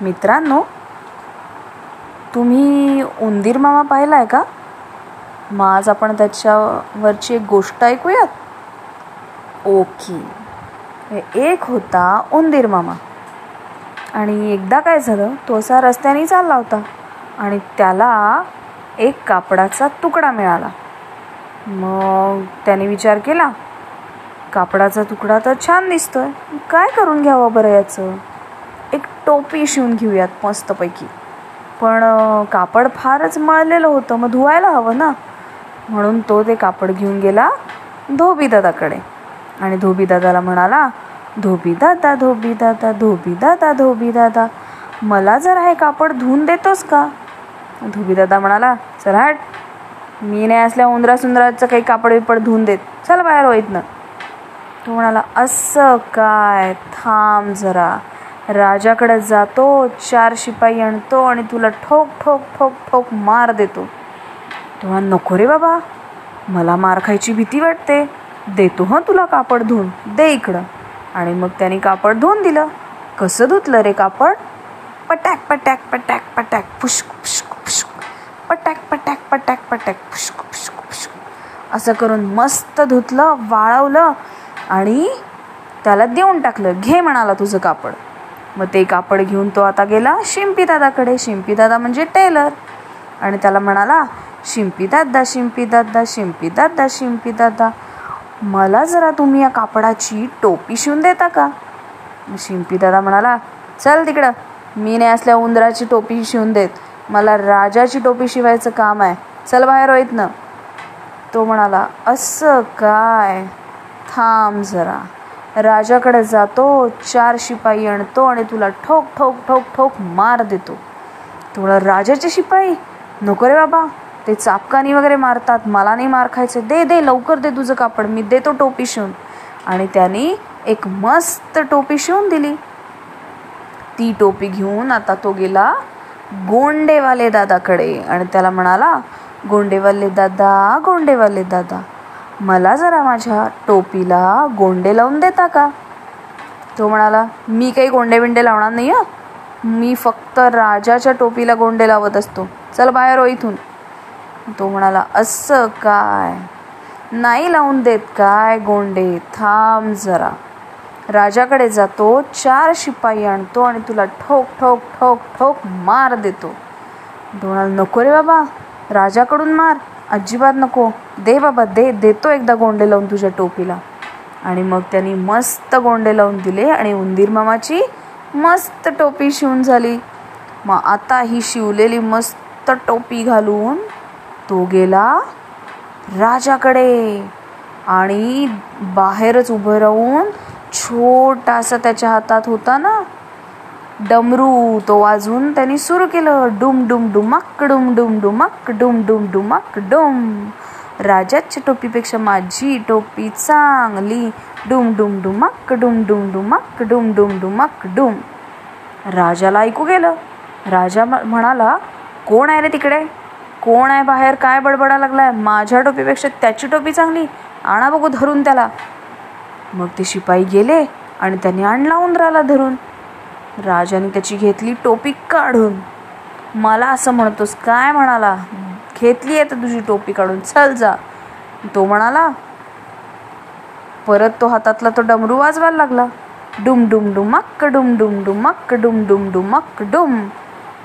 मित्रांनो तुम्ही उंदीर मामा पाहिला आहे का? मग आज आपण त्याच्यावरची एक गोष्ट ऐकूयात. ओके एक होता उंदीर मामा. आणि एकदा काय झालं तो असा रस्त्याने चालला होता आणि त्याला एक कापडाचा तुकडा मिळाला. मग त्याने विचार केला कापडाचा तुकडा तर छान दिसतोय. काय करून घ्यावं बरं याचं? टोपी शिवून घेऊयात मस्तपैकी. पण कापड फारच मळलेलं होतं मग धुवायला हवं ना? म्हणून तो ते कापड घेऊन गेला धोबी दादाकडे आणि धोबी दादाला म्हणाला धोबी दादा धोबी दादा धोबी दादा धोबी दादा मला जर हे कापड धुवून देतोस का? धोबी दादा म्हणाला चल मी नाही असल्या उंदरा सुंदराचं काही कापड बिपड धुवून देत. चल बाहेर होईत ना तो म्हणाला असं काय? थांब जरा. राजाकडे जातो चार शिपाई आणतो आणि तुला ठोक ठोक ठोक ठोक मार देतो. तेव्हा नको रे बाबा मला मार खायची भीती वाटते. देतो हं तुला कापड धुवून दे इकडं. आणि मग त्याने कापड धुवून दिलं. कसं धुतलं रे कापड? पटॅक पटॅक पटॅक पटॅक फुष्क फुष्क फुष्क पटॅक पटॅक पटॅक पटॅक फुष्क फुष्क फुष्क असं करून मस्त धुतलं वाळवलं आणि त्याला देऊन टाकलं. घे म्हणाला तुझं कापड. मग ते कापड घेऊन तो आता गेला शिंपी दादाकडे. शिंपी दादा म्हणजे टेलर. आणि त्याला म्हणाला शिंपी दादा शिंपी दादा शिंपी दादा शिंपी दादा मला जरा तुम्ही या कापडाची टोपी शिवून देता का? शिंपी दादा म्हणाला चल तिकडं मी नाही असल्या उंदराची टोपी शिवून देत. मला राजाची टोपी शिवायचं काम आहे. चल बाहेर होईत तो म्हणाला असं काय? थांब जरा. राजाकडे जातो चार शिपाई आणतो आणि तुला ठोक ठोक ठोक ठोक मार देतो. तुला राजाचे शिपाई? नको रे बाबा. ते चापकानी वगैरे मारतात. मला नाही मार खायचं. दे दे लवकर दे तुझं कापड. मी देतो टोपी शिवून. आणि त्याने एक मस्त टोपी शिवून दिली. ती टोपी घेऊन आता तो गेला गोंडेवाले दादाकडे. आणि त्याला म्हणाला गोंडेवाले दादा गोंडेवाले दादा. मला जरा माझ्या टोपीला गोंडे लावून देता का? तो म्हणाला मी काही गोंडे बिंडे लावणार नाही हं. मी फक्त राजाच्या टोपीला गोंडे लावत असतो. चल बाहेर हो इथून. तो म्हणाला असं काय? नाही लावून देत काय गोंडे? थांब जरा. राजाकडे जातो चार शिपाई आणतो आणि तुला ठोक ठोक ठोक ठोक मार देतो. तो म्हणाला नको रे बाबा. राजाकडून मार. अजिबात नको. दे बाबा दे देतो एकदा गोंडे लावून तुझ्या टोपीला. आणि मग त्यांनी मस्त गोंडे लावून दिले आणि उंदीर मामाची मस्त टोपी शिवून झाली. मग आता ही शिवलेली मस्त टोपी घालून तो गेला राजाकडे आणि बाहेरच उभं राहून छोटासा त्याच्या हातात होता ना डमरू तो वाजून त्यांनी सुरू केलं. डुम डुम डुमक डुम डुम डुमक डुम डुम डुमक डुम. राजाच्या टोपीपेक्षा माझी टोपी चांगली. डुम डुम डुमक डुम डुम डुमक डुम डुम डुमक डुम. राजाला ऐकू गेलं. राजा म्हणाला कोण आहे रे तिकडे? कोण आहे बाहेर? काय बडबडा लागलाय? माझ्या टोपीपेक्षा त्याची टोपी चांगली. आणा बघू धरून त्याला. मग ते शिपाई गेले आणि त्यांनी आणला उंदराला धरून. राजाने त्याची घेतली टोपी काढून मला असं म्हणतोस काय म्हणाला घेतली आहे तर तुझी टोपी काढून चल जा तो म्हणाला परत तो हातातला तो डमरू वाजवायला लागला डुम डुम डुमक्क डुम डुम डुमक्क डुम डुम डुमक्क डुम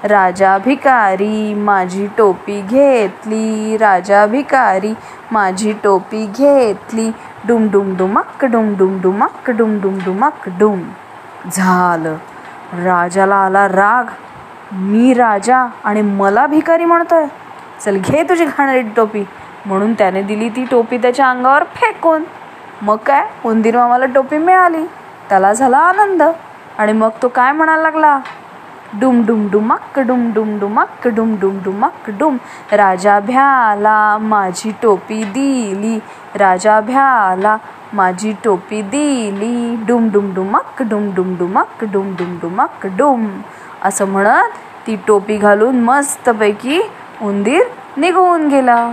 राजा भिकारी माझी टोपी घेतली राजा भिकारी माझी टोपी घेतली डुम डुम डुमक्क डुम डुम डुमक्क डुम डुम डुमक्क डुम झालं राजाला आला राग. मी राजा आणि मला भिकारी म्हणतोय. चल घे तुझी घाणेरडी टोपी. म्हणून त्याने दिली ती टोपी त्याच्या अंगावर फेकून. मग काय? उंदीर मामाला टोपी मिळाली. त्याला झाला आनंद. आणि मग तो काय म्हणायला लागला? डुम डुम डुमक डुम डुम डुमक डुम डुम डुमक डुम. राजा भ्याला माझी टोपी दिली. राजा भ्याला माझी टोपी दिली. डुम डुम डुमक डुम डुम डुमक डुम डुम डुमक डुम. असं म्हणत ती टोपी घालून मस्तपैकी उंदीर निघून गेला.